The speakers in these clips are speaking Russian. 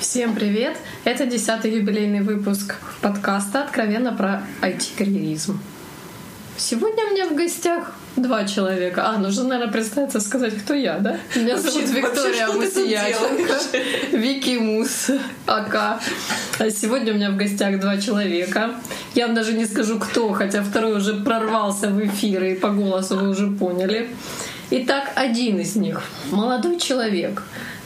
Всем привет! Это десятый юбилейный выпуск подкаста «Откровенно про IT-карьеризм». Сегодня у меня в гостях два человека. А, нужно, наверное, представиться, сказать, кто я, да? Меня зовут Виктория вообще, тут Мусияченко. Вики Мус, АК. А сегодня у меня в гостях два человека. Я вам даже не скажу, кто, хотя второй уже прорвался в эфир, и по голосу вы уже поняли. Итак, один из них — молодой человек,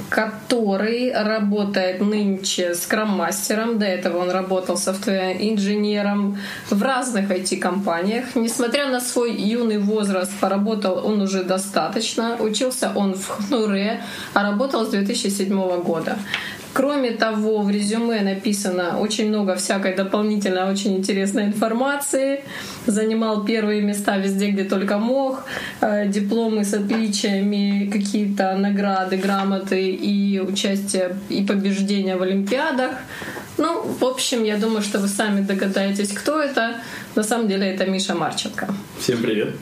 который работает нынче скрам-мастером. До этого он работал софтвер-инженером в разных IT-компаниях. Несмотря на свой юный возраст, поработал он уже достаточно. Учился он в ХНУРе, а работал с 2007 года. Кроме того, в резюме написано очень много всякой дополнительной, очень интересной информации. Занимал первые места везде, где только мог. Э, Дипломы с отличиями, какие-то награды, грамоты и участие и побеждения в Олимпиадах. Ну, в общем, я думаю, что вы сами догадаетесь, кто это. На самом деле это Миша Марченко. Всем привет.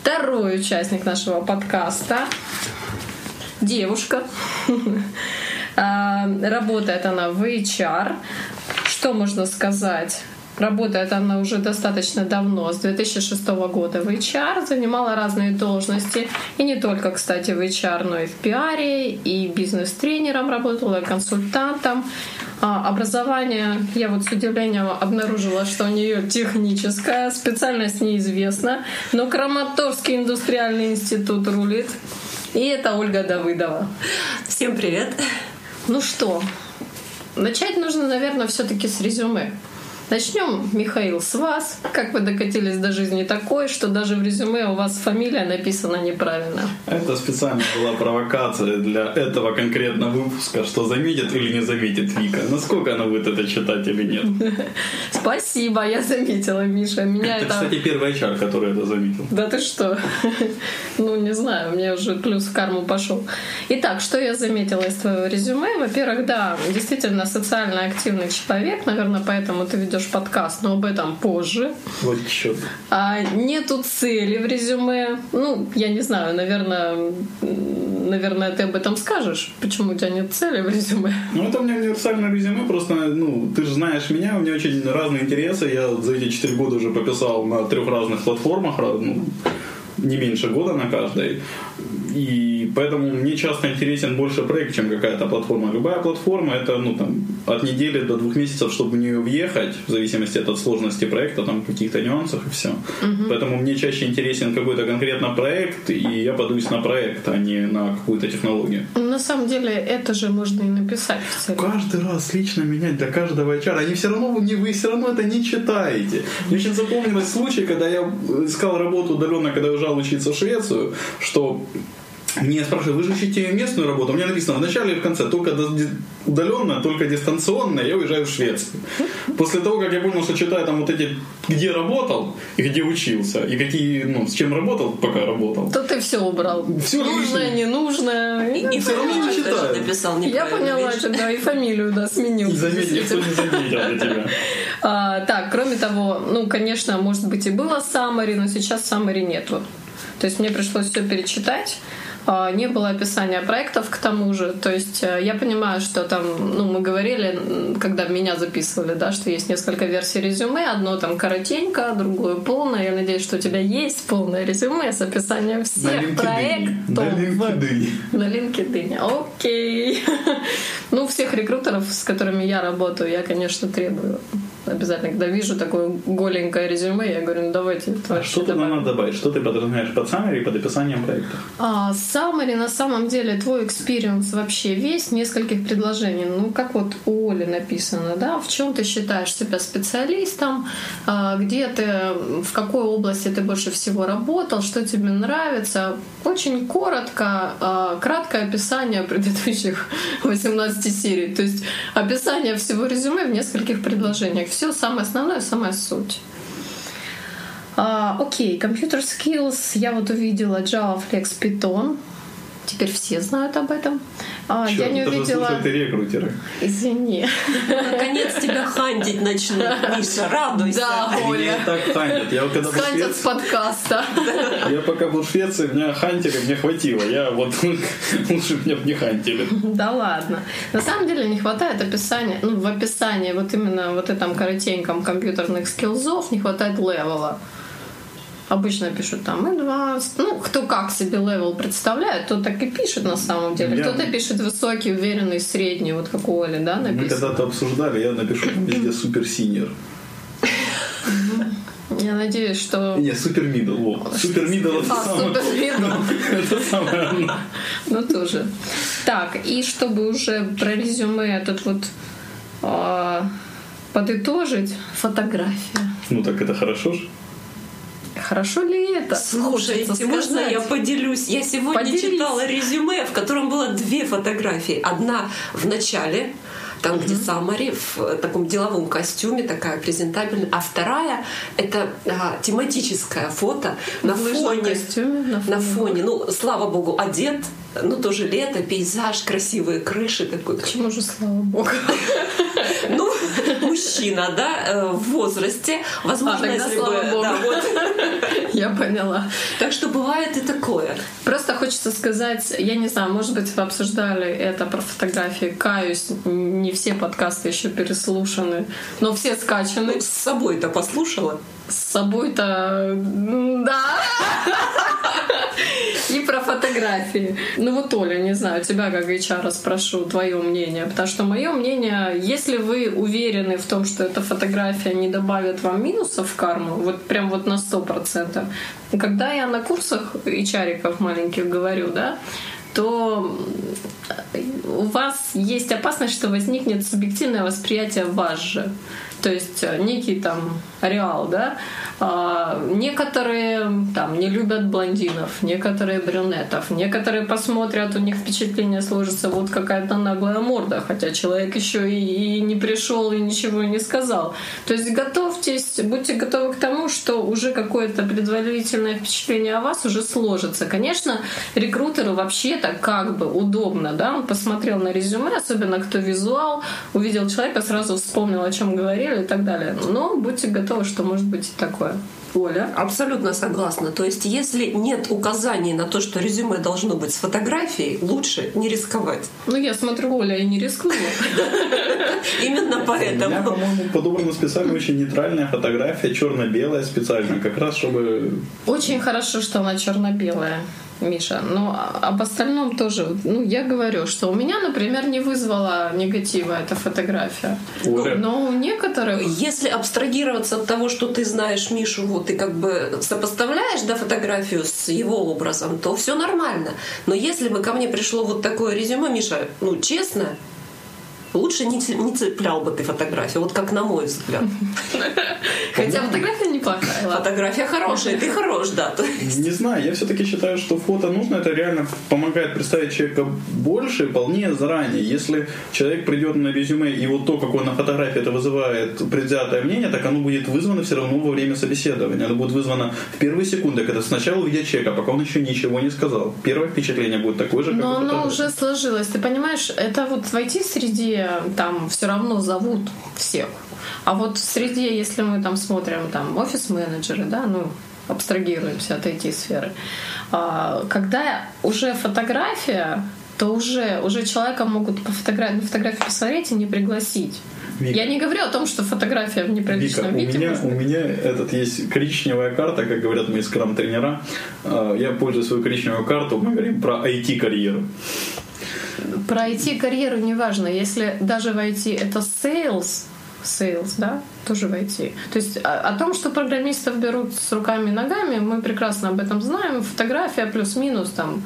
Второй участник нашего подкаста — девушка. А, Работает она в HR. Что можно сказать? Работает она уже достаточно давно, с 2006 года в HR, занимала разные должности. И не только, кстати, в HR, но и в пиаре, и бизнес-тренером работала, и консультантом. А, Образование, я вот с удивлением обнаружила, что у нее техническое, специальность неизвестна, но Краматорский индустриальный институт рулит. И это Ольга Давыдова. Всем привет. Ну что, начать нужно, наверное, все-таки с резюме. Начнем, Михаил, с вас. Как вы докатились до жизни такой, что даже в резюме у вас фамилия написана неправильно? Это специально была провокация для этого конкретного выпуска, что заметит или не заметит Вика. Насколько она будет это читать или нет. Спасибо, я заметила, Миша. Меня Это, это... кстати, первый HR, который это заметил. Да ты что? Ну, не знаю, мне уже плюс в карму пошел. Итак, что я заметила из твоего резюме? Во-первых, да, действительно социально активный человек, наверное, поэтому ты ведешь подкаст, но об этом позже. Вот черт. А нету цели в резюме. Ну, я не знаю, наверное, наверное, ты об этом скажешь. Почему у тебя нет цели в резюме? Ну, это у меня универсальное резюме, просто, ну, ты же знаешь меня, у меня очень разные интересы. Я за эти 4 года уже пописал на трех разных платформах, ну, не меньше года на каждой. И поэтому мне часто интересен больше проект, чем какая-то платформа. Любая платформа это ну, там, от недели до двух месяцев, чтобы в нее въехать, в зависимости от сложности проекта, там каких-то нюансов и все. Поэтому мне чаще интересен какой-то конкретно проект, и я подуюсь на проект, а не на какую-то технологию. На самом деле, это же можно и написать в цели. Каждый раз лично менять для каждого HR. Они все равно, не, вы все равно это не читаете. Мне очень запомнилось случай, когда я искал работу удаленно, когда я уезжал учиться в Швецию, что мне спрашивают, вы же ищете местную работу? У меня написано в начале и в конце, только удаленно, только дистанционно, я уезжаю в Швецию. После того, как я понял, что читаю там вот эти, где работал и где учился, и какие, ну, с чем работал, пока работал. То ты все убрал. Всё нужное, лишнее. ненужное. И, и всё равно не читаю. написал Я поняла это, да, и фамилию, да, сменил. И заметь, никто не заметил для тебя. А, так, кроме того, ну, конечно, может быть и было summary, но сейчас summary нету. То есть мне пришлось все перечитать. А, Не было описания проектов к тому же. То есть э, я понимаю, что там, ну, мы говорили, когда меня записывали, да, что есть несколько версий резюме. Одно там коротенько, другое полное. Я надеюсь, что у тебя есть полное резюме с описанием всех проектов. На LinkedIn. Окей. Ну, всех рекрутеров, с которыми я работаю, я, конечно, требую. Обязательно, когда вижу такое голенькое резюме, я говорю, ну давайте А что туда добавим. надо добавить? Что ты подразумеваешь под summary и под описанием проекта? А, summary, на самом деле, твой experience вообще весь в нескольких предложений. Ну, как вот у Оли написано, да, в чем ты считаешь себя специалистом, а, где ты, в какой области ты больше всего работал, что тебе нравится. Очень коротко, а, краткое описание предыдущих 18 серий. То есть описание всего резюме в нескольких предложениях. Все самое основное, самая суть. А, окей, компьютер skills. Я вот увидела Java, Flex, Python. Теперь все знают об этом. А, Чёрт, я не увидела... слушают и рекрутеры. Извини. Наконец тебя хантить начнут, Миша, радуйся. Да, Меня Оля. так хантят. Я вот когда был в Хантят с Швеции, подкаста. я пока был в Швеции, меня хантили, мне хватило. Я вот лучше меня не хантили. Да ладно. На самом деле не хватает описания, ну, в описании вот именно вот этом коротеньком компьютерных skills ов не хватает level а. Обычно пишут там advanced. Ну, кто как себе level представляет, тот так и пишет на самом деле. Я- Кто-то пишет высокий, уверенный, средний, вот как у Оли, да, Мы написано. когда-то обсуждали, я напишу везде супер senior. Я надеюсь, что... Не, супер middle. во. Супер middle это А, самое... супер. Это самое оно. Ну, тоже. Так, и чтобы уже про резюме тут вот а, подытожить, фотография. Ну так это хорошо же. Хорошо ли это? Слушайте, можно я поделюсь? Я сегодня Поделись. читала резюме, в котором было две фотографии. Одна в начале, там, где Самари в таком деловом костюме, такая презентабельная, а вторая это а, тематическое фото на В фоне, костюме, на фоне на фоне, ну, слава богу, одет, ну, тоже лето, пейзаж, красивые крыши такой. Почему же, слава богу? Ну, мужчина, да, э, в возрасте, возможно, А, тогда если слава бы, богу. да, вот. Я поняла. Так что бывает и такое. Просто хочется сказать, я не знаю, может быть, вы обсуждали это про фотографии. Каюсь, не все подкасты еще переслушаны, но все скачаны. Ну, с собой-то послушала. С собой-то... Да. И про фотографии. Ну вот, Оля, не знаю, тебя как HR спрошу твое мнение. Потому что мое мнение, если вы уверены в том, что эта фотография не добавит вам минусов в карму, вот прям вот на 100%, когда я на курсах HR маленьких говорю, да, то у вас есть опасность, что возникнет субъективное восприятие вас же. То есть э, некий там ареал, да. А, некоторые там не любят блондинов, некоторые брюнетов, некоторые посмотрят, у них впечатление сложится вот какая-то наглая морда, хотя человек еще и, и не пришел и ничего не сказал. То есть готовьтесь, будьте готовы к тому, что уже какое-то предварительное впечатление о вас уже сложится. Конечно, рекрутеру вообще-то как бы удобно, да, он посмотрел на резюме, особенно кто визуал, увидел человека, сразу вспомнил, о чем говорили и так далее. Но будьте готовы, что может быть и такое. Оля? Абсолютно согласна. То есть, если нет указаний на то, что резюме должно быть с фотографией, лучше не рисковать. Ну, я смотрю, Оля, и не рискнула. Именно У меня, поэтому. по-моему, подобрана специально очень нейтральная фотография, черно-белая специально, как раз чтобы... Очень хорошо, что она черно-белая. Миша, но об остальном тоже, ну, я говорю, что у меня, например, не вызвала негатива эта фотография. Оля. Но у некоторых Если абстрагироваться от того, что ты знаешь Мишу, вот ты как бы сопоставляешь да, фотографию с его образом, то все нормально. Но если бы ко мне пришло вот такое резюме, Миша, ну честно, лучше не, не цеплял бы ты фотографию, вот как на мой взгляд. Хотя фотография неплохая. Фотография хорошая, ты хорош, да. Не знаю, я все-таки считаю, что фото нужно, это реально помогает представить человека больше и полнее заранее. Если человек придет на резюме, и вот то, как он на фотографии это вызывает предвзятое мнение, так оно будет вызвано все равно во время собеседования. Оно будет вызвано в первые секунды, когда сначала увидят человека, пока он еще ничего не сказал. Первое впечатление будет такое же, как Но оно уже сложилось. Ты понимаешь, это вот в Там все равно зовут всех. А вот в среде, если мы там смотрим там офис-менеджеры, да, ну, абстрагируемся от IT-сферы, а, когда уже фотография, то уже, уже человека могут по фотографии, на фотографию посмотреть и не пригласить. Вика. Я не говорю о том, что фотография в Вика, неприличном у виде меня, может у меня этот есть коричневая карта, как говорят мои скрам-тренера. А, Я пользую свою коричневую карту, мы говорим про IT-карьеру. Про IT-карьеру неважно. Если даже в IT это sales, sales, да, тоже в IT. То есть о, о том, что программистов берут с руками и ногами, мы прекрасно об этом знаем. Фотография плюс-минус там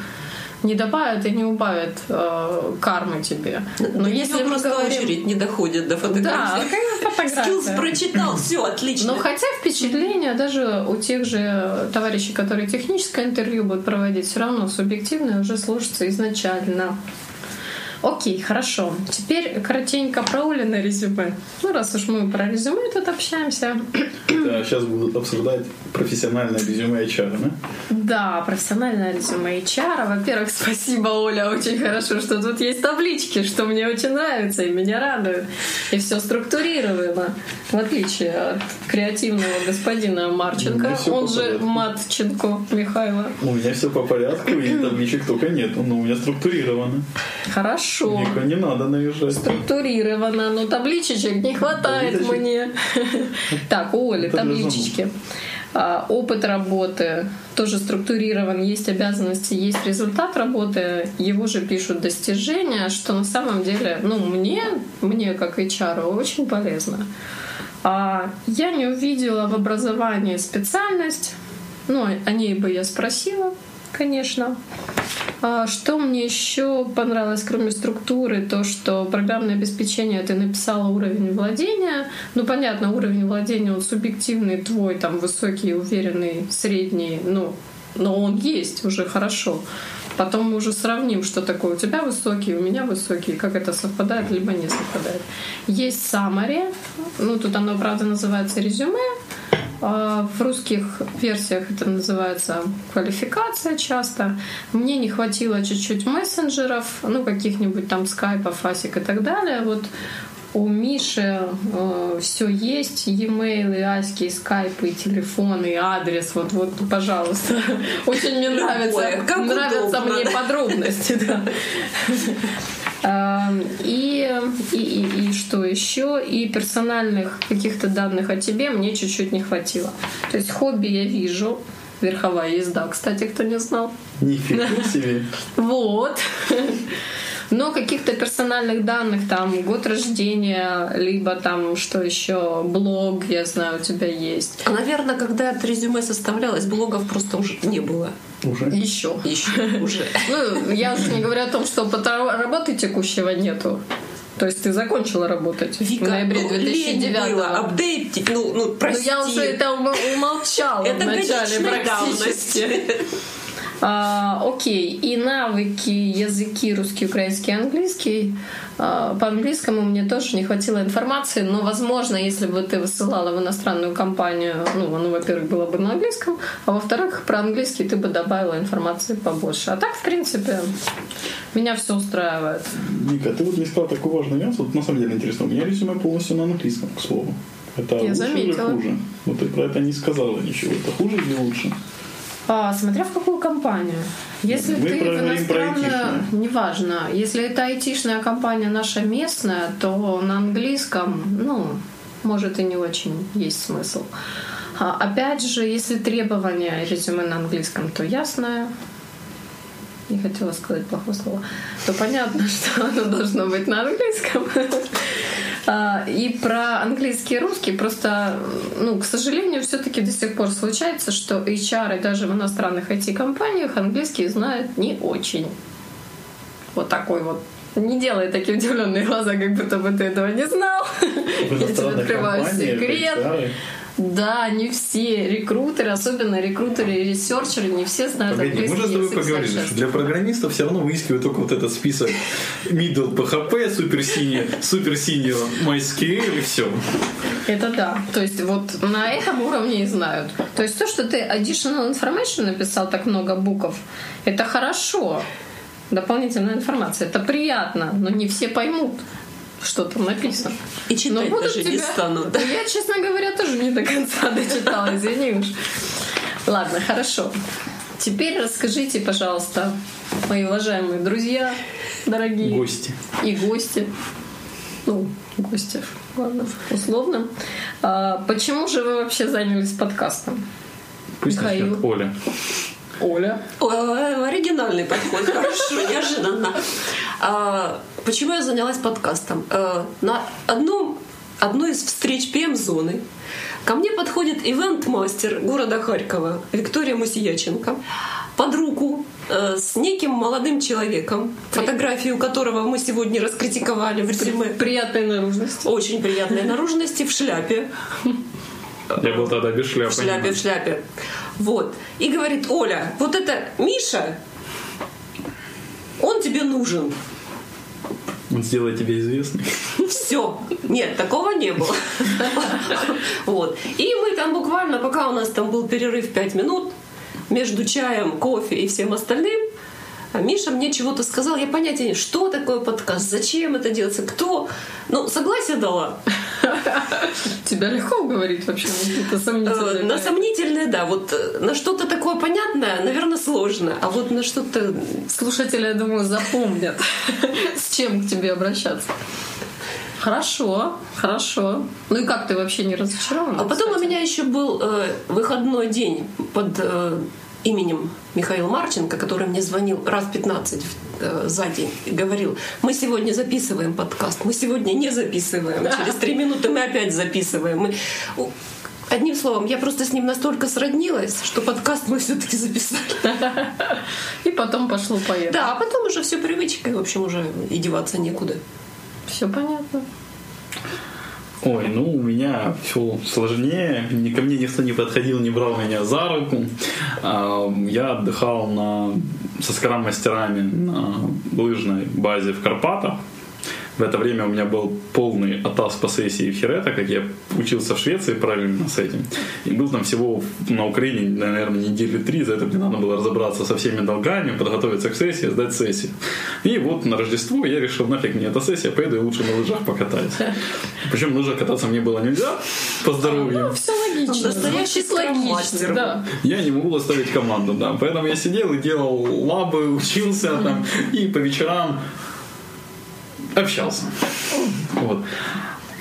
не добавит и не убавит э, кармы тебе. Но до если мы говорим... очередь не доходит до Да, фотографии. какая фотография? Skills прочитал, все, отлично. Но хотя впечатление даже у тех же товарищей, которые техническое интервью будут проводить, все равно субъективное уже сложится изначально. Окей, хорошо. Теперь коротенько про Оли на резюме. Ну, раз уж мы про резюме тут общаемся. Это сейчас будут обсуждать профессиональное резюме HR, да? Да, профессиональное резюме HR. Во-первых, спасибо, Оля, очень хорошо, что тут есть таблички, что мне очень нравится и меня радует. И все структурировано, в отличие от креативного господина Марченко, Ну, он же. Матченко Михайло. У меня все по порядку, и табличек только нет. Но у меня структурировано. Хорошо. Никого не надо наезжать. Структурировано, но табличечек не хватает мне. Так, у Оли табличечки. А, Опыт работы тоже структурирован, есть обязанности, есть результат работы, его же пишут достижения, что на самом деле, ну, мне, мне как HR очень полезно. А я не увидела в образовании специальность, ну, о ней бы я спросила, конечно. А Что мне еще понравилось, кроме структуры, то, что программное обеспечение ты написала уровень владения. Ну, понятно, уровень владения, он субъективный, твой там высокий, уверенный, средний, ну, но он есть уже хорошо. Потом мы уже сравним, что такое у тебя высокий, у меня высокий, как это совпадает, либо не совпадает. Есть summary, ну тут оно, правда, называется резюме, в русских версиях это называется квалификация часто. Мне не хватило чуть-чуть мессенджеров, ну, каких-нибудь там скайпов, фасик и так далее. Вот у Миши все есть, e-mail, и аськи, и скайпы, и телефон, и адрес. Вот, вот, пожалуйста. Очень мне нравится, Ой, нравятся удобно, мне да. подробности. Да. А, И, и, и, и что еще? И персональных каких-то данных о тебе мне чуть-чуть не хватило. То есть хобби я вижу. Верховая езда, кстати, кто не знал. Нифига себе. Вот. Но каких-то персональных данных, там, год рождения, либо там, что еще, блог, я знаю, у тебя есть. А, наверное, когда это резюме составлялось, блогов просто уже не было. Уже. Еще. Еще уже. Ну, я уже не говорю о том, что работы текущего нету. То есть ты закончила работать в ноябре ну, лень 2009 было апдейтить, ну, ну, Ну, прости. я уже это ум- умолчала Это в начале практически. давности. А, окей, и навыки, языки русский, украинский, английский. А, по английскому мне тоже не хватило информации, но, возможно, если бы ты высылала в иностранную компанию, ну, оно, во-первых, было бы на английском, а во-вторых, про английский ты бы добавила информации побольше. А так, в принципе, меня все устраивает. Ника, ты вот не сказала такой важный нюанс. Вот на самом деле интересно, у меня резюме полностью на английском, к слову. Это Я лучше заметила. или хуже? Вот ты про это не сказала ничего. Это хуже или лучше? А, смотря в какую компанию. Если Мы ты в иностранную, неважно, если это айтишная компания наша местная, то на английском, ну, может и не очень есть смысл. А, опять же, если требования резюме на английском, то ясно, не хотела сказать плохое слово, то понятно, что оно должно быть на английском. А, И про английский и русский просто, ну, к сожалению, все-таки до сих пор случается, что HR даже в иностранных IT-компаниях английский знают не очень. Вот такой вот. Не делай такие удивленные глаза, как будто бы ты этого не знал. В Я тебе открываю секрет. Да, не все рекрутеры, особенно рекрутеры и ресерчеры, не все знают Погоди, мы же с тобой поговорили, что для программистов все равно выискивают только вот этот список middle PHP, супер синий, супер синий MySQL и все. Это да. То есть вот на этом уровне и знают. То есть то, что ты additional information написал так много букв, это хорошо. Дополнительная информация. Это приятно, но не все поймут, что там написано. И читать будут даже не станут. Ну, Я, честно говоря, тоже не до конца дочитала, извини уж. Ладно, хорошо. Теперь расскажите, пожалуйста, мои уважаемые друзья, дорогие Гости. и гости, ну, гости, ладно, условно. А, почему же вы вообще занялись подкастом? Пусть Михаил. Оля. Оля. О, Оригинальный подход, хорошо, неожиданно. А, Почему я занялась подкастом? А, На одном, одной из встреч ПМ-зоны ко мне подходит ивент-мастер города Харькова Виктория Мусияченко под руку э, с неким молодым человеком, фотографию которого мы сегодня раскритиковали в резюме. Приятной наружности. Очень приятной наружности в шляпе. Я был тогда без шляпы. В шляпе, в шляпе. Вот. И говорит, Оля, вот это Миша, он тебе нужен. Он сделает тебя известным. Все. Нет, такого не было. Вот. И мы там буквально, пока у нас там был перерыв 5 минут, между чаем, кофе и всем остальным, Миша мне чего-то сказал, я понятия не что такое подкаст, зачем это делается, кто. Ну, согласие дала. Тебя легко говорить вообще на какие-то сомнительные. Э, На сомнительное, да. Вот э, на что-то такое понятное, наверное, сложно. А вот на что-то... Слушатели, я думаю, запомнят, с чем к тебе обращаться. Хорошо, хорошо. Ну и как ты вообще не разочарован? А потом у меня еще был э, выходной день под э, именем Михаил Марченко, который мне звонил раз 15 э, за день и говорил, мы сегодня записываем подкаст, мы сегодня не записываем, через три минуты мы опять записываем. Мы... Одним словом, я просто с ним настолько сроднилась, что подкаст мы все-таки записали. И потом пошло поехало. Да, а потом уже все привычка, и, в общем, уже и деваться некуда. Все понятно. Ой, ну у меня все сложнее. Ни ко мне никто не подходил, не брал меня за руку. А, Я отдыхал на, со скрам-мастерами на лыжной базе в Карпатах. В это время у меня был полный атас по сессии в Хирета, как я учился в Швеции параллельно с этим. И был там всего на Украине, наверное, недели три. За это мне надо было разобраться со всеми долгами, подготовиться к сессии, сдать сессию. И вот на Рождество я решил, нафиг мне эта сессия, поеду я лучше на лыжах покатаюсь. Причем на лыжах кататься мне было нельзя по здоровью. Все логично. Настоящий логично, да. Я не могу оставить команду, да. Поэтому я сидел и делал лабы, учился там, и по вечерам общался. Вот.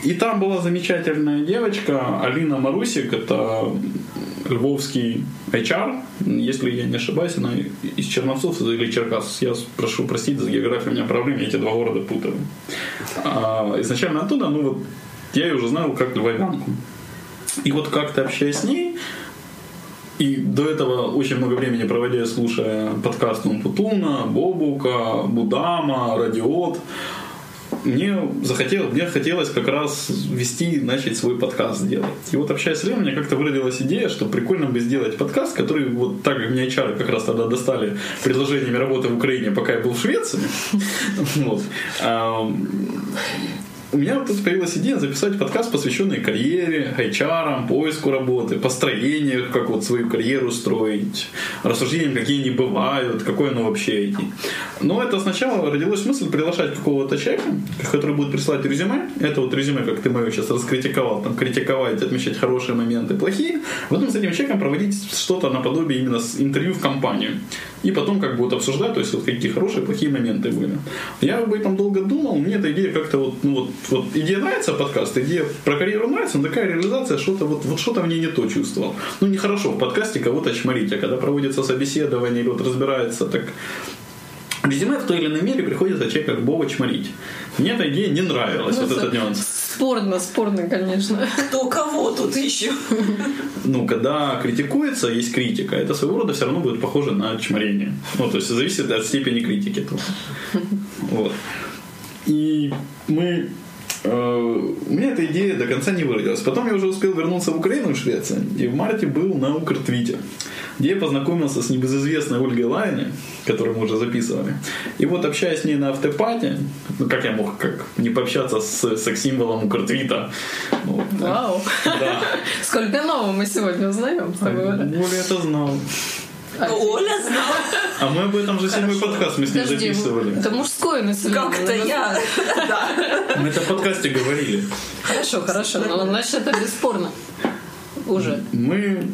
И там была замечательная девочка, Алина Марусик, это львовский HR, если я не ошибаюсь, она из Черновцов или Черкас. Я прошу простить за географию, у меня проблемы, я эти два города путаю. А, изначально оттуда, ну вот, я ее уже знал как львовянку. И вот как-то общаясь с ней, и до этого очень много времени проводя, слушая подкасты Умпутуна, Бобука, Будама, Радиот, мне захотелось, мне хотелось как раз вести, начать свой подкаст делать. И вот общаясь с Леной, у меня как-то выродилась идея, что прикольно бы сделать подкаст, который вот так как меня HR как раз тогда достали предложениями работы в Украине, пока я был в Швеции. У меня тут появилась идея записать подкаст, посвященный карьере, HR, поиску работы, построению, как вот свою карьеру строить, рассуждениям, какие они бывают, какой оно вообще идти. Но это сначала родилась мысль приглашать какого-то человека, который будет присылать резюме. Это вот резюме, как ты мое сейчас раскритиковал, там, критиковать, отмечать хорошие моменты, плохие. Потом с этим человеком проводить что-то наподобие именно с интервью в компанию. И потом как бы вот обсуждать, то есть вот какие хорошие, плохие моменты были. Я об этом долго думал, мне эта идея как-то вот, ну вот, вот идея нравится подкаст, идея про карьеру нравится, но такая реализация, что-то вот, вот что-то в ней не то чувствовал. Ну нехорошо в подкасте кого-то чморить, а когда проводится собеседование или вот разбирается, так резюме в той или иной мере приходится человека любого чморить. Мне эта идея не нравилась, вот этот нюанс. Спорно, спорно, конечно. Кто кого тут еще? ну, когда критикуется, есть критика, это своего рода все равно будет похоже на чморение. Ну, то есть зависит от степени критики. Вот. И мы у меня эта идея до конца не выродилась. Потом я уже успел вернуться в Украину, в Швецию, и в марте был на Укртвите, где я познакомился с небезызвестной Ольгой Лайной, которую мы уже записывали. И вот общаясь с ней на автопате, ну как я мог как не пообщаться с секс-символом Укртвита, ну, Вау. да. Сколько нового мы сегодня узнаем с тобой. Оля это знал. Оля знала. А мы об этом же седьмой подкаст мы с ней Подожди, записывали. это мужское население. Как-то я... Да. Мы это в подкасте говорили. Хорошо, хорошо. Но значит, это бесспорно. Уже. Мы...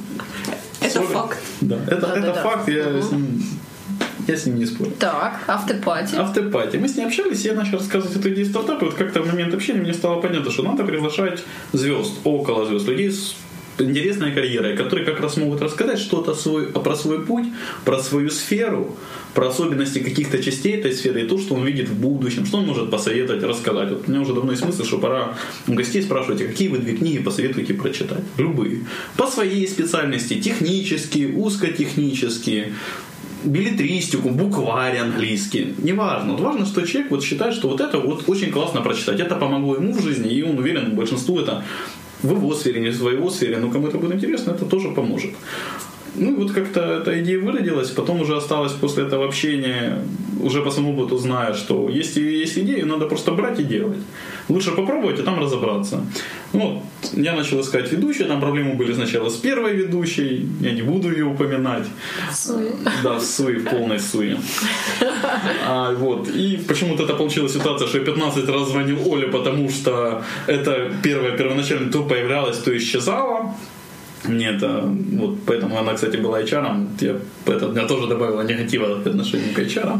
Это факт. Да, это, это факт, я с ним... Я с ним не спорю. Так, автопати. Автопати. Мы с ней общались, я начал рассказывать эту идею стартапа. И вот как-то в момент общения мне стало понятно, что надо приглашать звезд, около звезд, людей с интересной карьерой, которые как раз могут рассказать что-то свой, про свой путь, про свою сферу, про особенности каких-то частей этой сферы и то, что он видит в будущем, что он может посоветовать, рассказать. Вот у меня уже давно есть мысль, что пора у гостей спрашивать, а какие вы две книги посоветуете прочитать? Любые. По своей специальности, технические, узкотехнические, билетристику, букварь английский. Неважно. Вот важно, что человек вот считает, что вот это вот очень классно прочитать. Это помогло ему в жизни, и он уверен, большинству это в его сфере, не в своего сфере, но кому это будет интересно, это тоже поможет. Ну вот как-то эта идея выродилась, потом уже осталось после этого общения, уже по своему опыту зная, что есть, есть идея, надо просто брать и делать. Лучше попробовать, а там разобраться. Ну, вот, я начал искать ведущие, там проблемы были сначала с первой ведущей, я не буду ее упоминать. Суе. Да, в суе, в полной суе. А, вот. И почему-то это получилась ситуация, что я 15 раз звонил Оле, потому что это первое первоначально то появлялось, то исчезало. Мне это, вот поэтому она, кстати, была HR, я, это меня тоже добавила негатива по отношению к HR.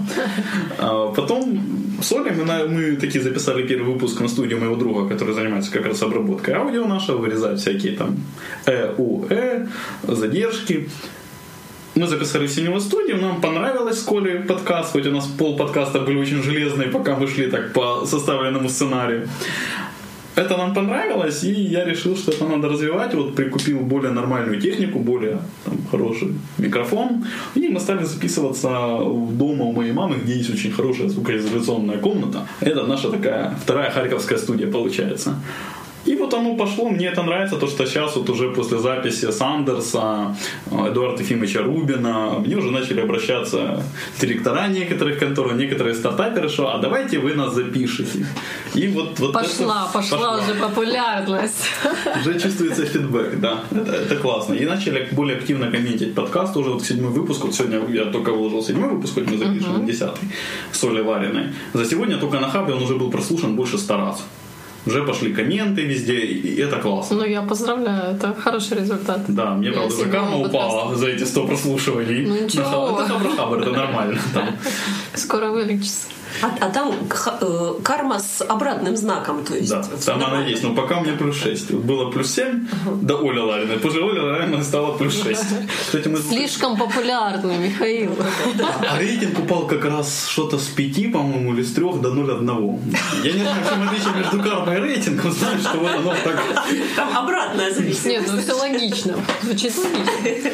А потом с Олей мы, мы такие записали первый выпуск на студию моего друга, который занимается как раз обработкой аудио нашего, вырезает всякие там э, у, э, задержки. Мы записали все него студию, нам понравилось с Колей подкаст, хоть у нас пол подкаста были очень железные, пока мы шли так по составленному сценарию. Это нам понравилось, и я решил, что это надо развивать. Вот прикупил более нормальную технику, более там, хороший микрофон. И мы стали записываться дома у моей мамы, где есть очень хорошая звукоизоляционная комната. Это наша такая вторая харьковская студия получается. И вот оно пошло, мне это нравится, то, что сейчас вот уже после записи Сандерса, Эдуарда Ефимовича Рубина, мне уже начали обращаться директора некоторых контор, некоторые стартаперы, что а давайте вы нас запишите. И вот, вот Пошла, это- пошла уже популярность. уже чувствуется фидбэк, да. Это, это классно. И начали более активно комментить подкаст. Уже вот седьмой выпуск. Вот сегодня я только выложил седьмой выпуск, хоть мы запишем десятый с Олей Вариной. За сегодня только на хабе он уже был прослушан больше ста раз. Уже пошли комменты везде, и это классно. Ну, я поздравляю, это хороший результат. Да, мне, Я правда, седьмого карма подкаста. упала за эти 100 прослушиваний. Ну, ничего. Это хабр-хабр, это нормально. Скоро вылечится. А, а там э, карма с обратным знаком, то есть. Да, там она есть. Но пока у меня плюс 6. Вот было плюс 7 до Оли Лариной. После Оли Лариной стало плюс 6. Кстати, мы Слишком популярный, Михаил. А рейтинг упал как раз что-то с 5, по-моему, или с 3 до 0,1. Я не знаю, в чем отличие между кармой и рейтингом. Знаю, что вот оно так... Там обратная зависимость. Нет, ну все логично. Звучит логично.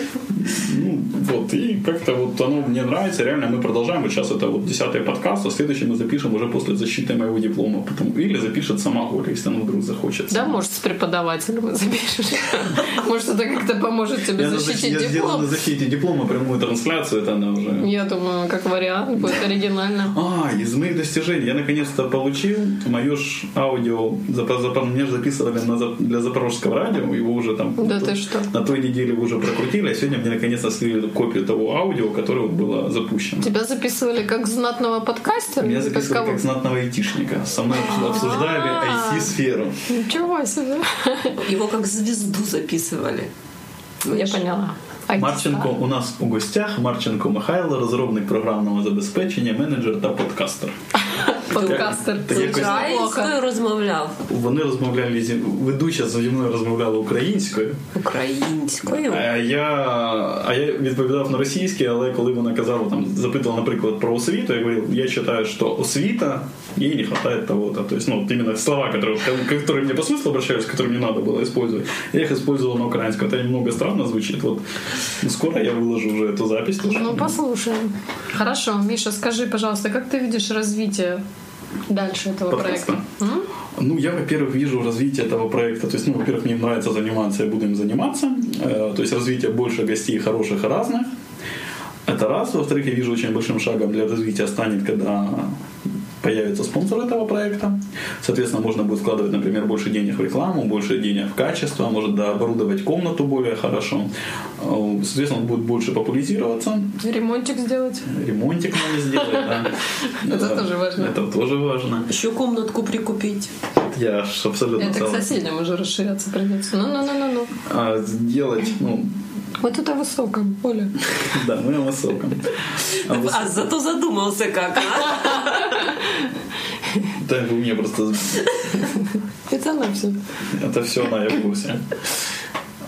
Вот, и как-то вот оно мне нравится. Реально мы продолжаем. Вот сейчас это вот 10 подкаст, а следующий мы запишем уже после защиты моего диплома. Потом, или запишет сама Оля, если она вдруг захочет. Да, может, с преподавателем запишешь. Может, это как-то поможет тебе защитить я сделал на диплом. защите диплома прямую трансляцию, это она уже... Я думаю, как вариант, будет оригинально. А, из моих достижений я наконец-то получил мое ж аудио, меня же записывали для запорожского радио, его уже там Да ты что? на той неделе уже прокрутили, а сегодня мне наконец-то слили копию того аудио, которое было запущено. Тебя записывали как знатного подкастера? Меня как записывали кого? как знатного айтишника. Со мной обсуждали А. IT-сферу. Ничего себе. Его как звезду записывали. Я поняла. Марченко у нас у гостях. Марченко Михайло, розробник програмного забезпечення, менеджер та подкастер. Подкастер. Так якось- Звучить неплохо. Українською розмовляв. Вони розмовляли зі ведуча зі мною розмовляла українською. Українською. А я, а я відповідав на російській, але коли вона казала, там, запитала, наприклад, про освіту, я говорив, я вважаю, що освіта, їй не хватает того-то. То есть, ну, вот именно слова, которые, которые мне по смыслу обращались, которые мне надо было использовать, я их использовал на украинском. Это немного странно звучит. Вот ну, скоро я выложу уже эту запись. тоже. Ну, послушаем. Хорошо, Миша, скажи, пожалуйста, как ты видишь развитие дальше этого Подкаста. проекта? М? Ну, я, во-первых, вижу развитие этого проекта. То есть, ну, во-первых, мне нравится заниматься, я буду им заниматься. Э, То есть, развитие больше гостей хороших и разных. Это раз. Во-вторых, я вижу очень большим шагом для развития станет, когда появится спонсор этого проекта. Соответственно, можно будет вкладывать, например, больше денег в рекламу, больше денег в качество, может да, оборудовать комнату более хорошо. Соответственно, он будет больше популяризироваться. Ремонтик сделать? Ремонтик надо сделать, да. Это тоже важно. Это тоже важно. Еще комнатку прикупить. Я ж абсолютно Это к согласен. соседям уже расширяться придется. Ну-ну-ну-ну-ну. а, сделать, ну, Вот это высоко, Оля. да, мы на высоком. А А зато задумался как, а? Да, вы мне просто... Это она все. Это все на я в курсе.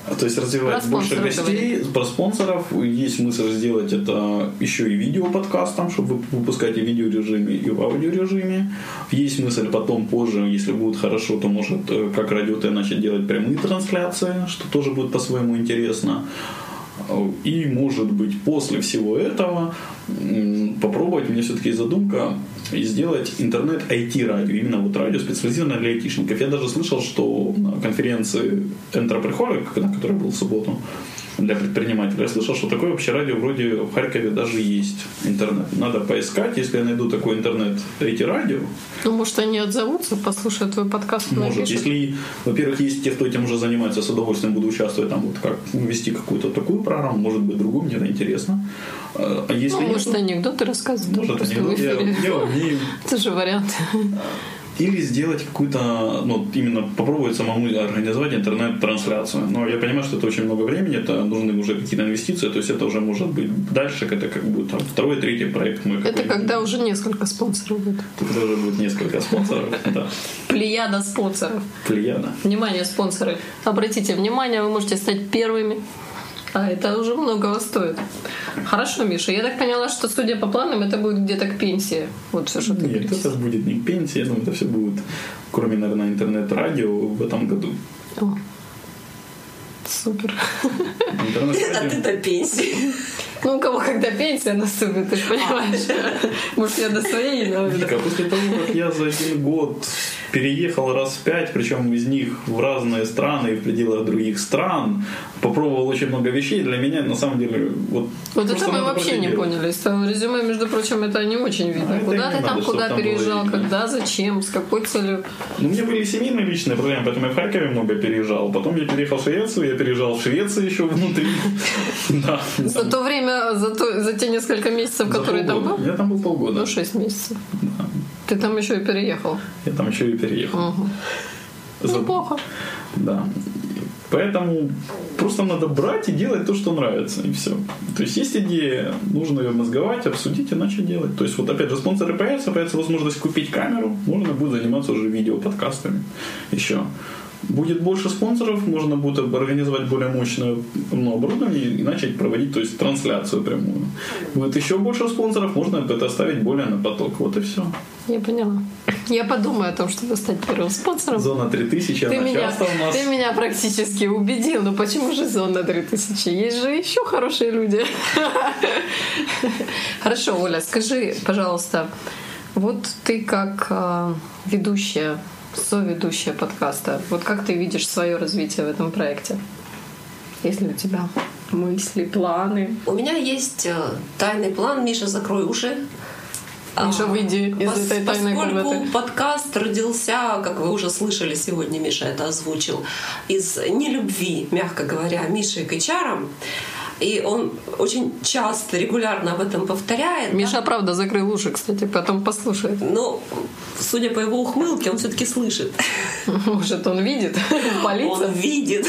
А, То есть развивать больше гостей, про спонсоров. Есть смысл сделать это еще и видео-подкастом, чтобы выпускать и в видеорежиме, и в аудиорежиме. Есть мысль потом позже, если будет хорошо, то может э, как радио начать делать прямые трансляции, что тоже будет по-своему интересно. И, может быть, после всего этого попробовать, у меня все-таки задумка, и сделать интернет-IT-радио, именно вот радио специализированное для айтишников. Я даже слышал, что на конференции Энтроприхолик, на которой был в субботу, для предпринимателя. Я слышал, что такое вообще радио вроде в Харькове даже есть интернет. Надо поискать, если я найду такой интернет, эти радио, Ну, может, они отзовутся, послушают твой подкаст, может, напишут. если, во-первых, есть те, кто этим уже занимается, с удовольствием буду участвовать, там вот как вести какую-то такую программу, может быть, другую, мне это интересно. А а если Ну, может, нет, анекдоты рассказывать. может, в я, я умею. Это же вариант. Или сделать какую-то, ну, именно попробовать самому организовать интернет-трансляцию. Но я понимаю, что это очень много времени, это нужны уже какие-то инвестиции, то есть это уже может быть дальше, это как будет там второй, третий проект мой. Это когда уже несколько спонсоров будет. Тут уже будет несколько спонсоров, да, Плеяда спонсоров. плеяда. Внимание, спонсоры. Обратите внимание, вы можете стать первыми. А это уже многого стоит. Хорошо, Миша. Я так поняла, что, судя по планам, это будет где-то к пенсии. Вот все, что ты Нет, перечислил. это будет не пенсия, я думаю, это все будет, кроме, наверное, интернет-радио в этом году. О. Супер. А Интернет-радио. ты до пенсии. Ну, у кого когда пенсия наступит, ты же понимаешь. Может, я до своей не доведу. Вика, после того, как я за один год переехал раз в пять, причем из них в разные страны и в пределах других стран, попробовал очень много вещей, для меня на самом деле вот... Вот это мы вообще не поняли. Твоего резюме, между прочим, это не очень видно. А куда ты там, надо, куда чтоб там переезжал, видно. когда, зачем, с какой целью. Ну, у меня были семейные личные проблемы, поэтому я в Харькове много переезжал. Потом я переехал в Швецию, я переезжал в Швецию еще внутри. За там, то время, за, те несколько месяцев, которые там был, Я там был полгода. ну, 6 месяцев. Ты там еще и переехал. Я там еще и переехал. Мгм. За- Неплохо. Да. Поэтому просто надо брать и делать то, что нравится, и все. То есть есть идея, нужно ее мозговать, обсудить и начать делать. То есть вот опять же спонсоры появятся, появится возможность купить камеру, можно будет заниматься уже видео, подкастами еще. Будет больше спонсоров, можно будет организовать более мощное ну, оборудование и начать проводить то есть, трансляцию прямую. Будет еще больше спонсоров, можно это ставить более на поток. Вот и все. Я поняла. Я подумаю о том, чтобы стать первым спонсором. Зона 3000, Ты меня, часто у нас... ты меня практически убедил. Но почему же зона 3000? Есть же еще хорошие люди. Хорошо, Оля, скажи, пожалуйста, вот ты как а, ведущая, соведущая подкаста, вот как ты видишь свое развитие в этом проекте? Есть ли у тебя мысли, планы? У меня есть э, тайный план. Миша, закрой уши. Миша, А, выйди из пос- этой тайной поскольку комнаты. подкаст родился, как вы уже слышали сегодня, Миша это озвучил, из нелюбви, мягко говоря, Миши к HR, и он очень часто, регулярно об этом повторяет. да. Миша, правда, закрыл уши, кстати, потом послушает. Но, судя по его ухмылке, он все-таки слышит. Может, он видит, палится. Он видит.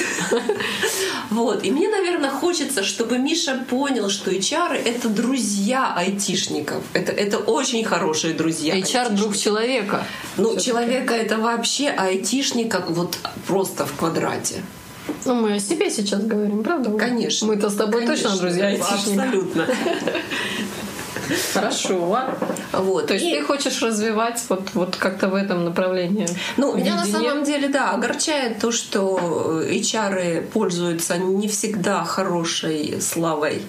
Вот. И мне, наверное, хочется, чтобы Миша понял, что HR — это друзья айтишников. Это, это очень хорошие друзья. HR — друг человека. Ну, человека это вообще а айтишника вот просто в квадрате. Ну, мы о себе сейчас говорим, правда? Конечно. Мы-то с тобой Конечно, точно друзья айтишники. Абсолютно. Хорошо. Вот. То есть И- ты хочешь развивать вот, вот как-то в этом направлении? Ну, меня на самом деле, да, огорчает то, что HR пользуются не всегда хорошей славой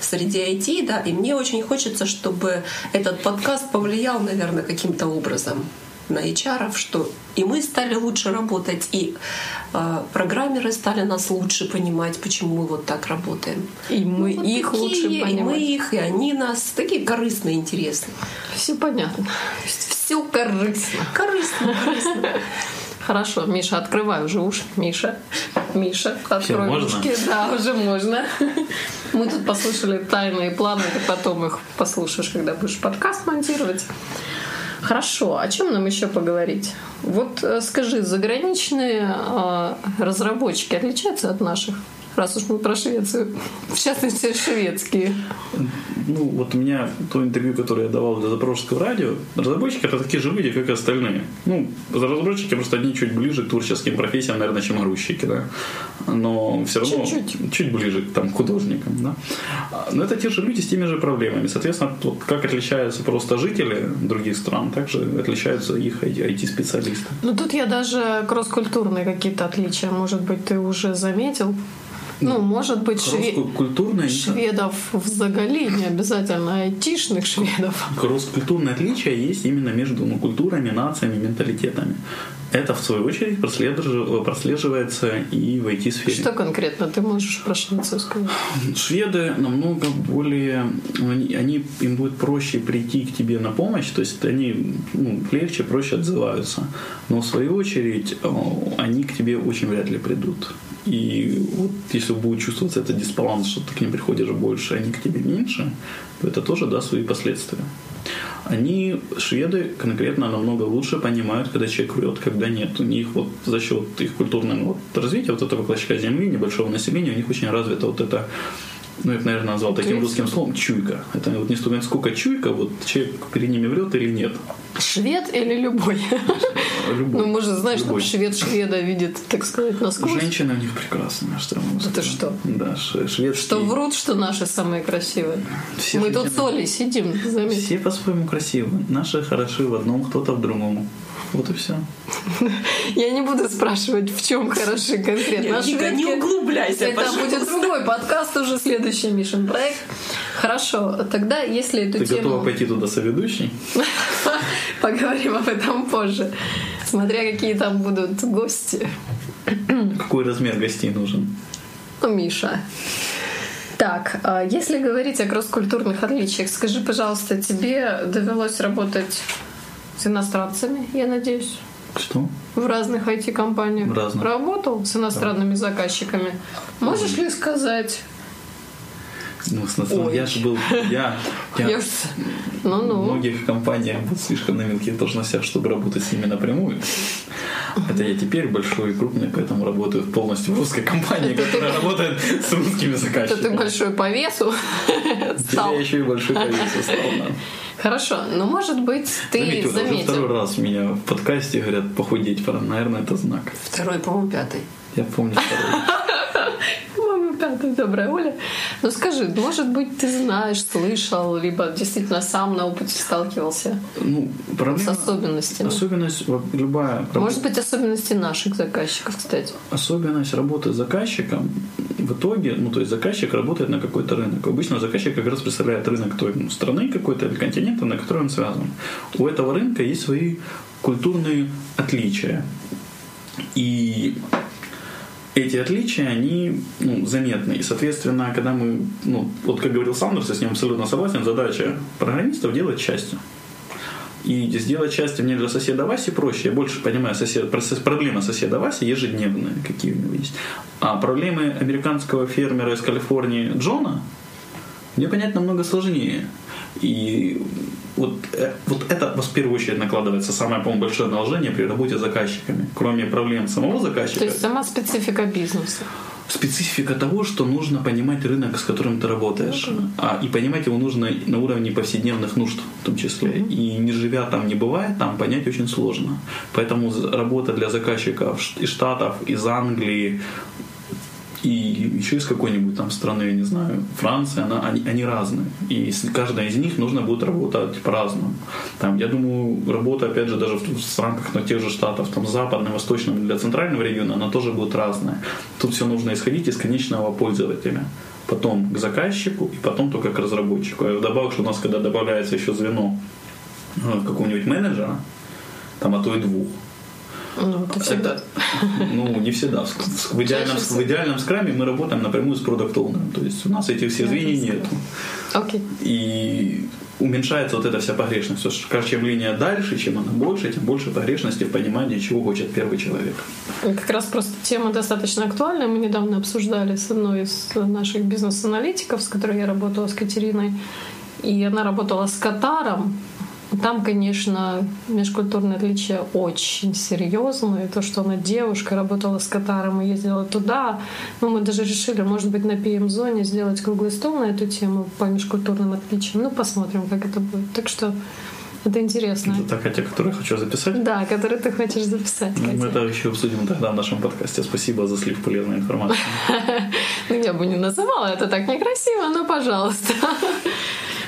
среди IT, да, и мне очень хочется, чтобы этот подкаст повлиял, наверное, каким-то образом на HR, что и мы стали лучше работать, и э, программеры стали нас лучше понимать, почему мы вот так работаем. И мы Ну, вот их такие, лучше И мы понимаем. их, и они нас. Такие корыстные, интересные. Все понятно. Все корыстно. Корыстные, корыстные. Хорошо, Миша, открывай уже уши. Миша, Миша, открой ушки. Да, уже можно. Мы тут послушали тайные планы, ты потом их послушаешь, когда будешь подкаст монтировать. Хорошо, о чем нам еще поговорить? Вот э, скажи, заграничные э, разработчики отличаются от наших? Раз уж мы про Швецию. В частности, шведские. Ну, вот у меня то интервью, которое я давал для Запорожского радио, разработчики это такие же люди, как и остальные. Ну, разработчики просто одни чуть ближе к творческим профессиям, наверное, чем грузчики, да. Но все равно Чуть-чуть. чуть ближе там, к художникам, да. Но это те же люди с теми же проблемами. Соответственно, вот как отличаются просто жители других стран, так же отличаются их IT-специалисты. Ну тут я даже кросс-культурные какие-то отличия, может быть, ты уже заметил. Ну, может быть, шве- Культурное шведов в заголи, не обязательно айтишных шведов. кросс-культурные отличия есть именно между ну, культурами, нациями, менталитетами. Это, в свою очередь, прослежив- прослеживается и в IT-сфере. Что конкретно ты можешь про Швецию сказать? Шведы намного более... Они, они- им будет проще прийти к тебе на помощь, то есть они ну, легче, проще отзываются. Но в свою очередь они к тебе очень вряд ли придут. И вот если будет чувствоваться этот дисбаланс, что ты к ним приходишь больше, а они к тебе меньше, то это тоже даст свои последствия. Они, шведы, конкретно намного лучше понимают, когда человек врет, когда нет. У них вот за счет их культурного вот, развития, вот этого клочка земли, небольшого населения, у них очень развито вот это ну, я бы, наверное, назвал таким Интуиция. русским словом чуйка. Это вот не столько сколько чуйка, вот человек перед ними врет или нет. Швед или любой? Любой. Ну, может, знаешь, там Любой. швед шведа видит, так сказать, насквозь. Женщины у них прекрасные, что я могу Это сказать. что? Да, ш- шведские. Что врут, что наши самые красивые. Все Мы тут женщины- с Олей сидим, заметь. Все по-своему красивы. Наши хороши в одном, кто-то в другом. Вот и все. Я не буду спрашивать, в чем хороши конкретно. Вика, не шведки- углубляйся, Это будет другой подкаст, уже следующий Мишин проект. Хорошо, тогда если эту Ты тему... готова пойти туда соведущей? Поговорим об этом позже. Смотря какие там будут гости. Какой размер гостей нужен? Ну, Миша. Так, а если говорить о кросс-культурных отличиях, скажи, пожалуйста, тебе довелось работать с иностранцами, я надеюсь, Что? в разных IT-компаниях? В разных. Работал с иностранными заказчиками. Можешь ли сказать... Ну, с Ой. я же был... Я, я Я ж- в Ну-ну. многих компаниях был слишком на мелких должностях, чтобы работать с ними напрямую. Это я теперь большой и крупный, поэтому работаю полностью в русской компании, которая работает с русскими Это ты заказчиками. большой по весу стал. я еще и большой по весу стал, да. Хорошо, но может быть ты Заметил, уже второй заметил. раз меня в подкасте говорят похудеть, пора. наверное, это знак. Второй, по-моему, пятый. Я помню второй. Мама пятая, добрая Оля. Ну скажи, может быть, ты знаешь, слышал, либо действительно сам на опыте сталкивался Ну, с проблема... особенностями? Особенность, любая Может быть, особенности наших заказчиков, кстати. особенность работы с заказчиком в итоге, ну, то есть заказчик работает на какой-то рынок. Обычно заказчик как раз представляет рынок той ну, страны какой-то или континента, на который он связан. У этого рынка есть свои культурные отличия. И эти отличия, они ну, заметны. И, соответственно, когда мы, ну, вот как говорил Сандерс, я с ним абсолютно согласен, задача программистов делать счастье. И сделать счастье мне для соседа Васи проще. Я больше понимаю сосед, проблемы соседа Васи ежедневные, какие у него есть. А проблемы американского фермера из Калифорнии Джона мне понять намного сложнее. И вот, э, вот это в первую очередь накладывается самое, по-моему, большое наложение при работе с заказчиками. Кроме проблем самого заказчика, То есть сама специфика бизнеса. специфика того, что нужно понимать рынок, с которым ты работаешь. А, и понимать его нужно на уровне повседневных нужд в том числе. И не живя там, не бывая там, понять очень сложно. Поэтому работа для заказчиков из Штатов, из Англии, и еще из какой-нибудь там страны, я не знаю, Франции, она, они, они разные. И с каждой из них нужно будет работать по-разному. Там, я думаю, работа, опять же, даже в, в рамках ну, тех же штатов, там, западным, восточным, для центрального региона, она тоже будет разная. Тут все нужно исходить из конечного пользователя. Потом к заказчику, и потом только к разработчику. А вдобавок, что у нас, когда добавляется еще звено ну, какого-нибудь менеджера, там, а то и двух, Ну, это всегда. ну, не всегда. В, идеальном, в идеальном скраме мы работаем напрямую с продукт оунером То есть у нас этих всех звеньев нет. Окей. И уменьшается вот эта вся погрешность. Потому что чем линия дальше, чем она больше, тем больше погрешности в понимании, чего хочет первый человек. Как раз просто тема достаточно актуальная. Мы недавно обсуждали с одной из наших бизнес-аналитиков, с которой я работала, с Катериной. И она работала с Катаром. Там, конечно, межкультурные отличия очень серьезные. То, что она девушка, работала с Катаром и ездила туда. Ну, мы даже решили, может быть, на PM-зоне сделать круглый стол на эту тему по межкультурным отличиям. Ну, посмотрим, как это будет. Так что это интересно. Это такая те, которую я хочу записать. Да, который ты хочешь записать, Ну, Мы Катя. это еще обсудим тогда в нашем подкасте. Спасибо за слив полезной информации. Ну, я бы не называла это так некрасиво, но пожалуйста.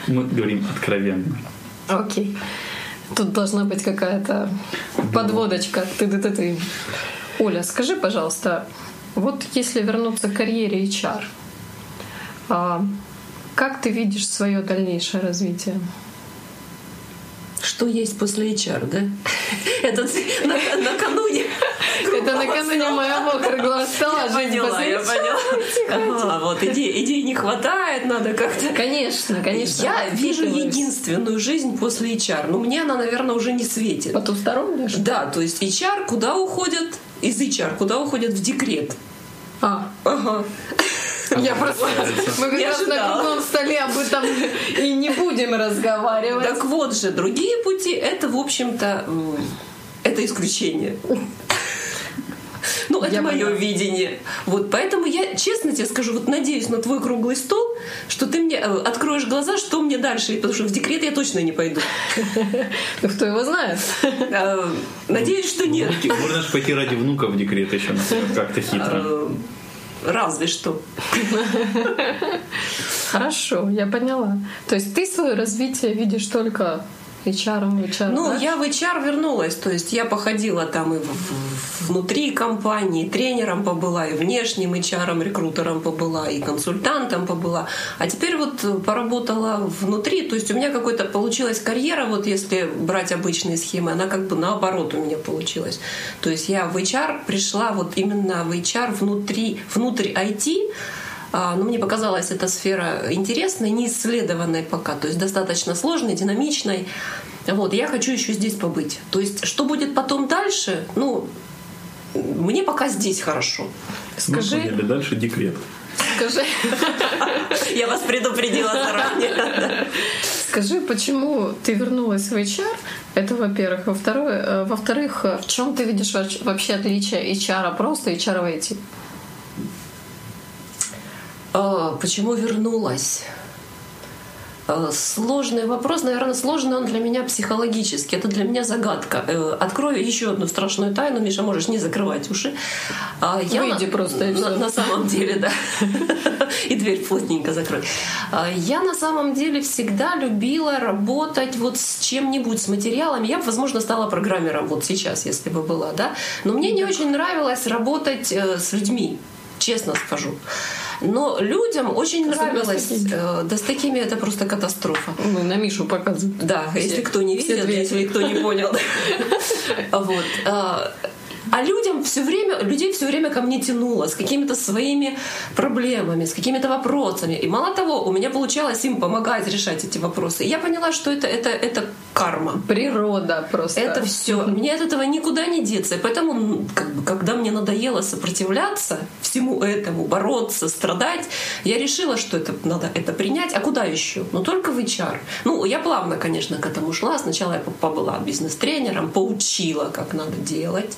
Мы говорим откровенно. Окей. Тут должна быть какая-то подводочка. ты ты ты ты Оля, скажи, пожалуйста, вот если вернуться к карьере HR, а, как ты видишь свое дальнейшее развитие? что есть после HR, да? Это накануне. Это накануне моего круглого стола. Я поняла, я поняла. Вот идей, идей не хватает, надо как-то... Конечно, конечно. Я вижу единственную жизнь после HR. Ну, мне она, наверное, уже не светит. Потусторонняя? Да, то есть HR куда уходят? Из HR куда уходят в декрет? А, Ага. я просто... Мы как раз на круглом столе об этом и не будем разговаривать. Так вот же, другие пути это, в общем-то, это исключение. Ну, это Я мое поняла. видение. Вот, поэтому я, честно тебе скажу, вот надеюсь на твой круглый стол, что ты мне э, откроешь глаза, что мне дальше, потому что в декрет я точно не пойду. Ну, кто его знает? Э, Надеюсь, что нет. Можно же пойти ради внука в декрет еще, как-то хитро. Э, Разве что. Хорошо, я поняла. То есть ты свое развитие видишь только HR, HR, Ну, да? я в HR вернулась, то есть я походила там и внутри компании, тренером побыла, и внешним HR, рекрутером побыла, и консультантом побыла. А теперь вот поработала внутри, то есть у меня какой-то получилась карьера, вот если брать обычные схемы, она как бы наоборот у меня получилась. То есть я в HR пришла вот именно в HR внутри, внутрь IT, Но мне показалась эта сфера интересной, не исследованной пока, то есть достаточно сложной, динамичной. Вот, я хочу еще здесь побыть. То есть, что будет потом дальше, ну, мне пока здесь хорошо. Ну, Скажи, поняли, дальше декрет. скажи, Я вас предупредила заранее. скажи, почему ты вернулась в HR? Это, во-первых. Во-вторых, э, во-вторых, э, в чем ты видишь вообще отличие HR просто и HR в IT? А, Почему вернулась? А, Сложный вопрос, наверное, сложный он для меня психологически. Это для меня загадка. Э, Открою еще одну страшную тайну. Миша, можешь не закрывать уши. А, Я Выйди на- просто, и на, на самом деле, да. И дверь плотненько закрой. Я на самом деле всегда любила работать вот с чем-нибудь, с материалами. Я бы, возможно, стала программером вот сейчас, если бы была, да. Но мне не очень нравилось работать э, с людьми, честно скажу. Но людям очень нравилось. э, Да с такими это просто катастрофа. Ну, на Мишу показывают. Да, если кто не видел, если кто не понял. Вот. А, А людям все время, людей все время ко мне тянуло с какими-то своими проблемами, с какими-то вопросами. И мало того, у меня получалось им помогать решать эти вопросы. И я поняла, что это, это, это карма. Природа просто. Это все. Мне от этого никуда не деться. И поэтому, как бы, когда мне надоело сопротивляться всему этому, бороться, страдать, я решила, что это надо это принять. А куда еще? Ну только в HR. Ну, я плавно, конечно, к этому шла. Сначала я побыла бизнес-тренером, поучила, как надо делать.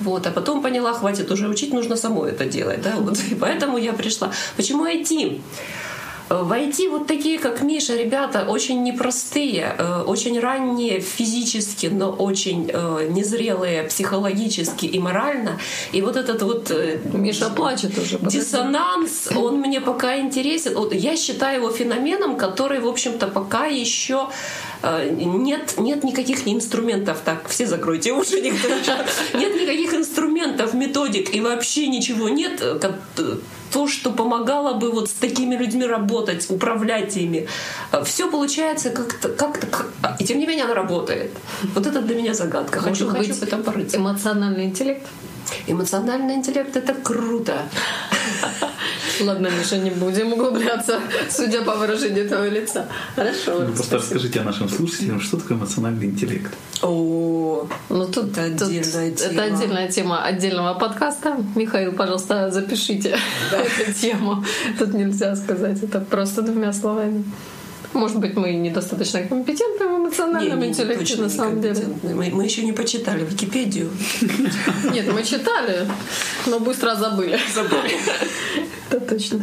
Вот, а потом поняла, хватит уже учить, нужно самой это делать. Да? Вот. И поэтому я пришла. Почему IT? В IT вот такие, как Миша, ребята, очень непростые, э, очень ранние физически, но очень э, незрелые психологически и морально. И вот этот вот э, Миша плачет уже. подожди. диссонанс, он мне пока интересен. Вот я считаю его феноменом, который, в общем-то, пока еще нет, нет никаких инструментов. Так, все закройте уши, никто. Нет никаких инструментов, методик и вообще ничего нет. Э, э, то, что помогало бы вот с такими людьми работать, управлять ими. Все получается как-то, как-то, как- и тем не менее оно работает. Вот это для меня загадка. Хочу, Может хочу быть, в этом порыться. эмоциональный интеллект? Эмоциональный интеллект это круто. Ладно, Миша, не будем углубляться, судя по выражению твоего лица. Хорошо. Ну, Просто расскажите нашим слушателям, что такое эмоциональный интеллект. О, Ну тут, Это тут- отдельная это тема. отдельная тема отдельного подкаста. Михаил, пожалуйста, запишите эту тему. Тут нельзя сказать это просто двумя словами. Может быть, мы недостаточно компетентны в эмоциональном интеллекте точно на самом деле. Мы, мы еще не почитали Википедию. Нет, мы читали, но быстро забыли. Забыли. Это точно.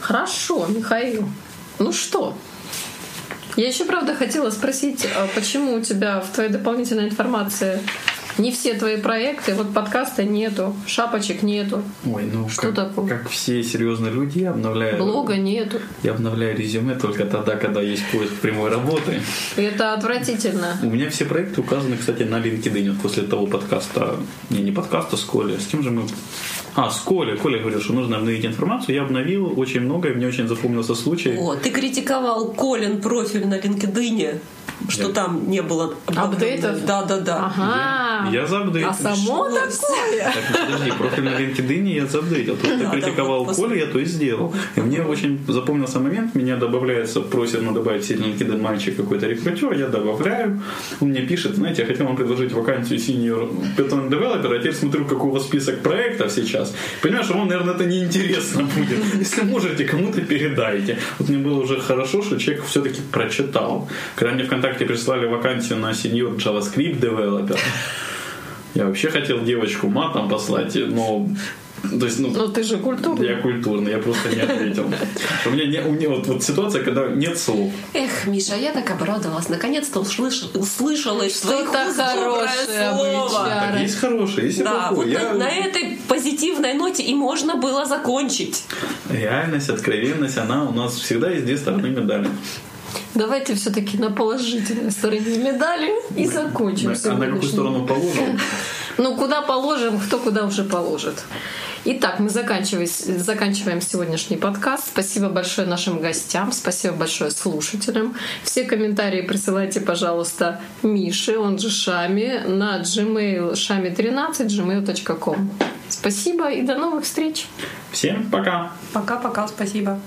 Хорошо, Михаил. Ну что? Я еще, правда, хотела спросить, а почему у тебя в твоей дополнительной информации не все твои проекты, вот подкаста нету, шапочек нету, Ой, ну Что как, такое? как все серьезные люди, я обновляю, блога нету. я обновляю резюме только тогда, когда есть поиск прямой работы. Это отвратительно. У меня все проекты указаны, кстати, на LinkedIn вот после того подкаста, не, не подкаста с Колей, с кем же мы А, с Коля. Коля говорил, что нужно обновить информацию. Я обновил очень много, и мне очень запомнился случай. О, ты критиковал Колин профиль на LinkedIn, что Я- там не было Апдейтов? Да, да, да. Ага. Я заапдейтил. А само такое? Так, подожди, профиль на LinkedIn я заапдейтил. То, что Да, критиковал да, вот Коля, я то и сделал. И мне очень запомнился момент, меня добавляется, просит ну, добавить сеть LinkedIn мальчик какой-то рекрутер, я добавляю, он мне пишет, знаете, я хотел вам предложить вакансию senior Python developer, а теперь смотрю, какой у вас список проектов сейчас. Понимаешь, вам, наверное, это неинтересно будет. Если можете, кому-то передайте. Вот мне было уже хорошо, что человек все-таки прочитал. Когда мне ВКонтакте прислали вакансию на senior JavaScript developer, я вообще хотел девочку матом послать, но то есть, ну, Ну ты же культурный. я культурный, я просто не ответил. У меня, не, у меня вот, вот ситуация, когда нет слов. Эх, Миша, я так обрадовалась. Наконец-то услыш... услышала твоих Что-то хорошее слово. Есть хорошие, есть и Да, плохое. вот Я- на, на этой позитивной ноте и можно было закончить. Реальность, откровенность, она у нас всегда есть две стороны медали. Давайте все-таки на положительной стороне медали и закончим На- а на какую сторону положим? Ну, куда положим, кто куда уже положит. Итак, мы заканчиваем, заканчиваем сегодняшний подкаст. Спасибо большое нашим гостям, спасибо большое слушателям. Все комментарии присылайте, пожалуйста, Мише, он же Шами, на gmail shami13 gmail.com. Спасибо и до новых встреч! Всем пока! Пока-пока, спасибо.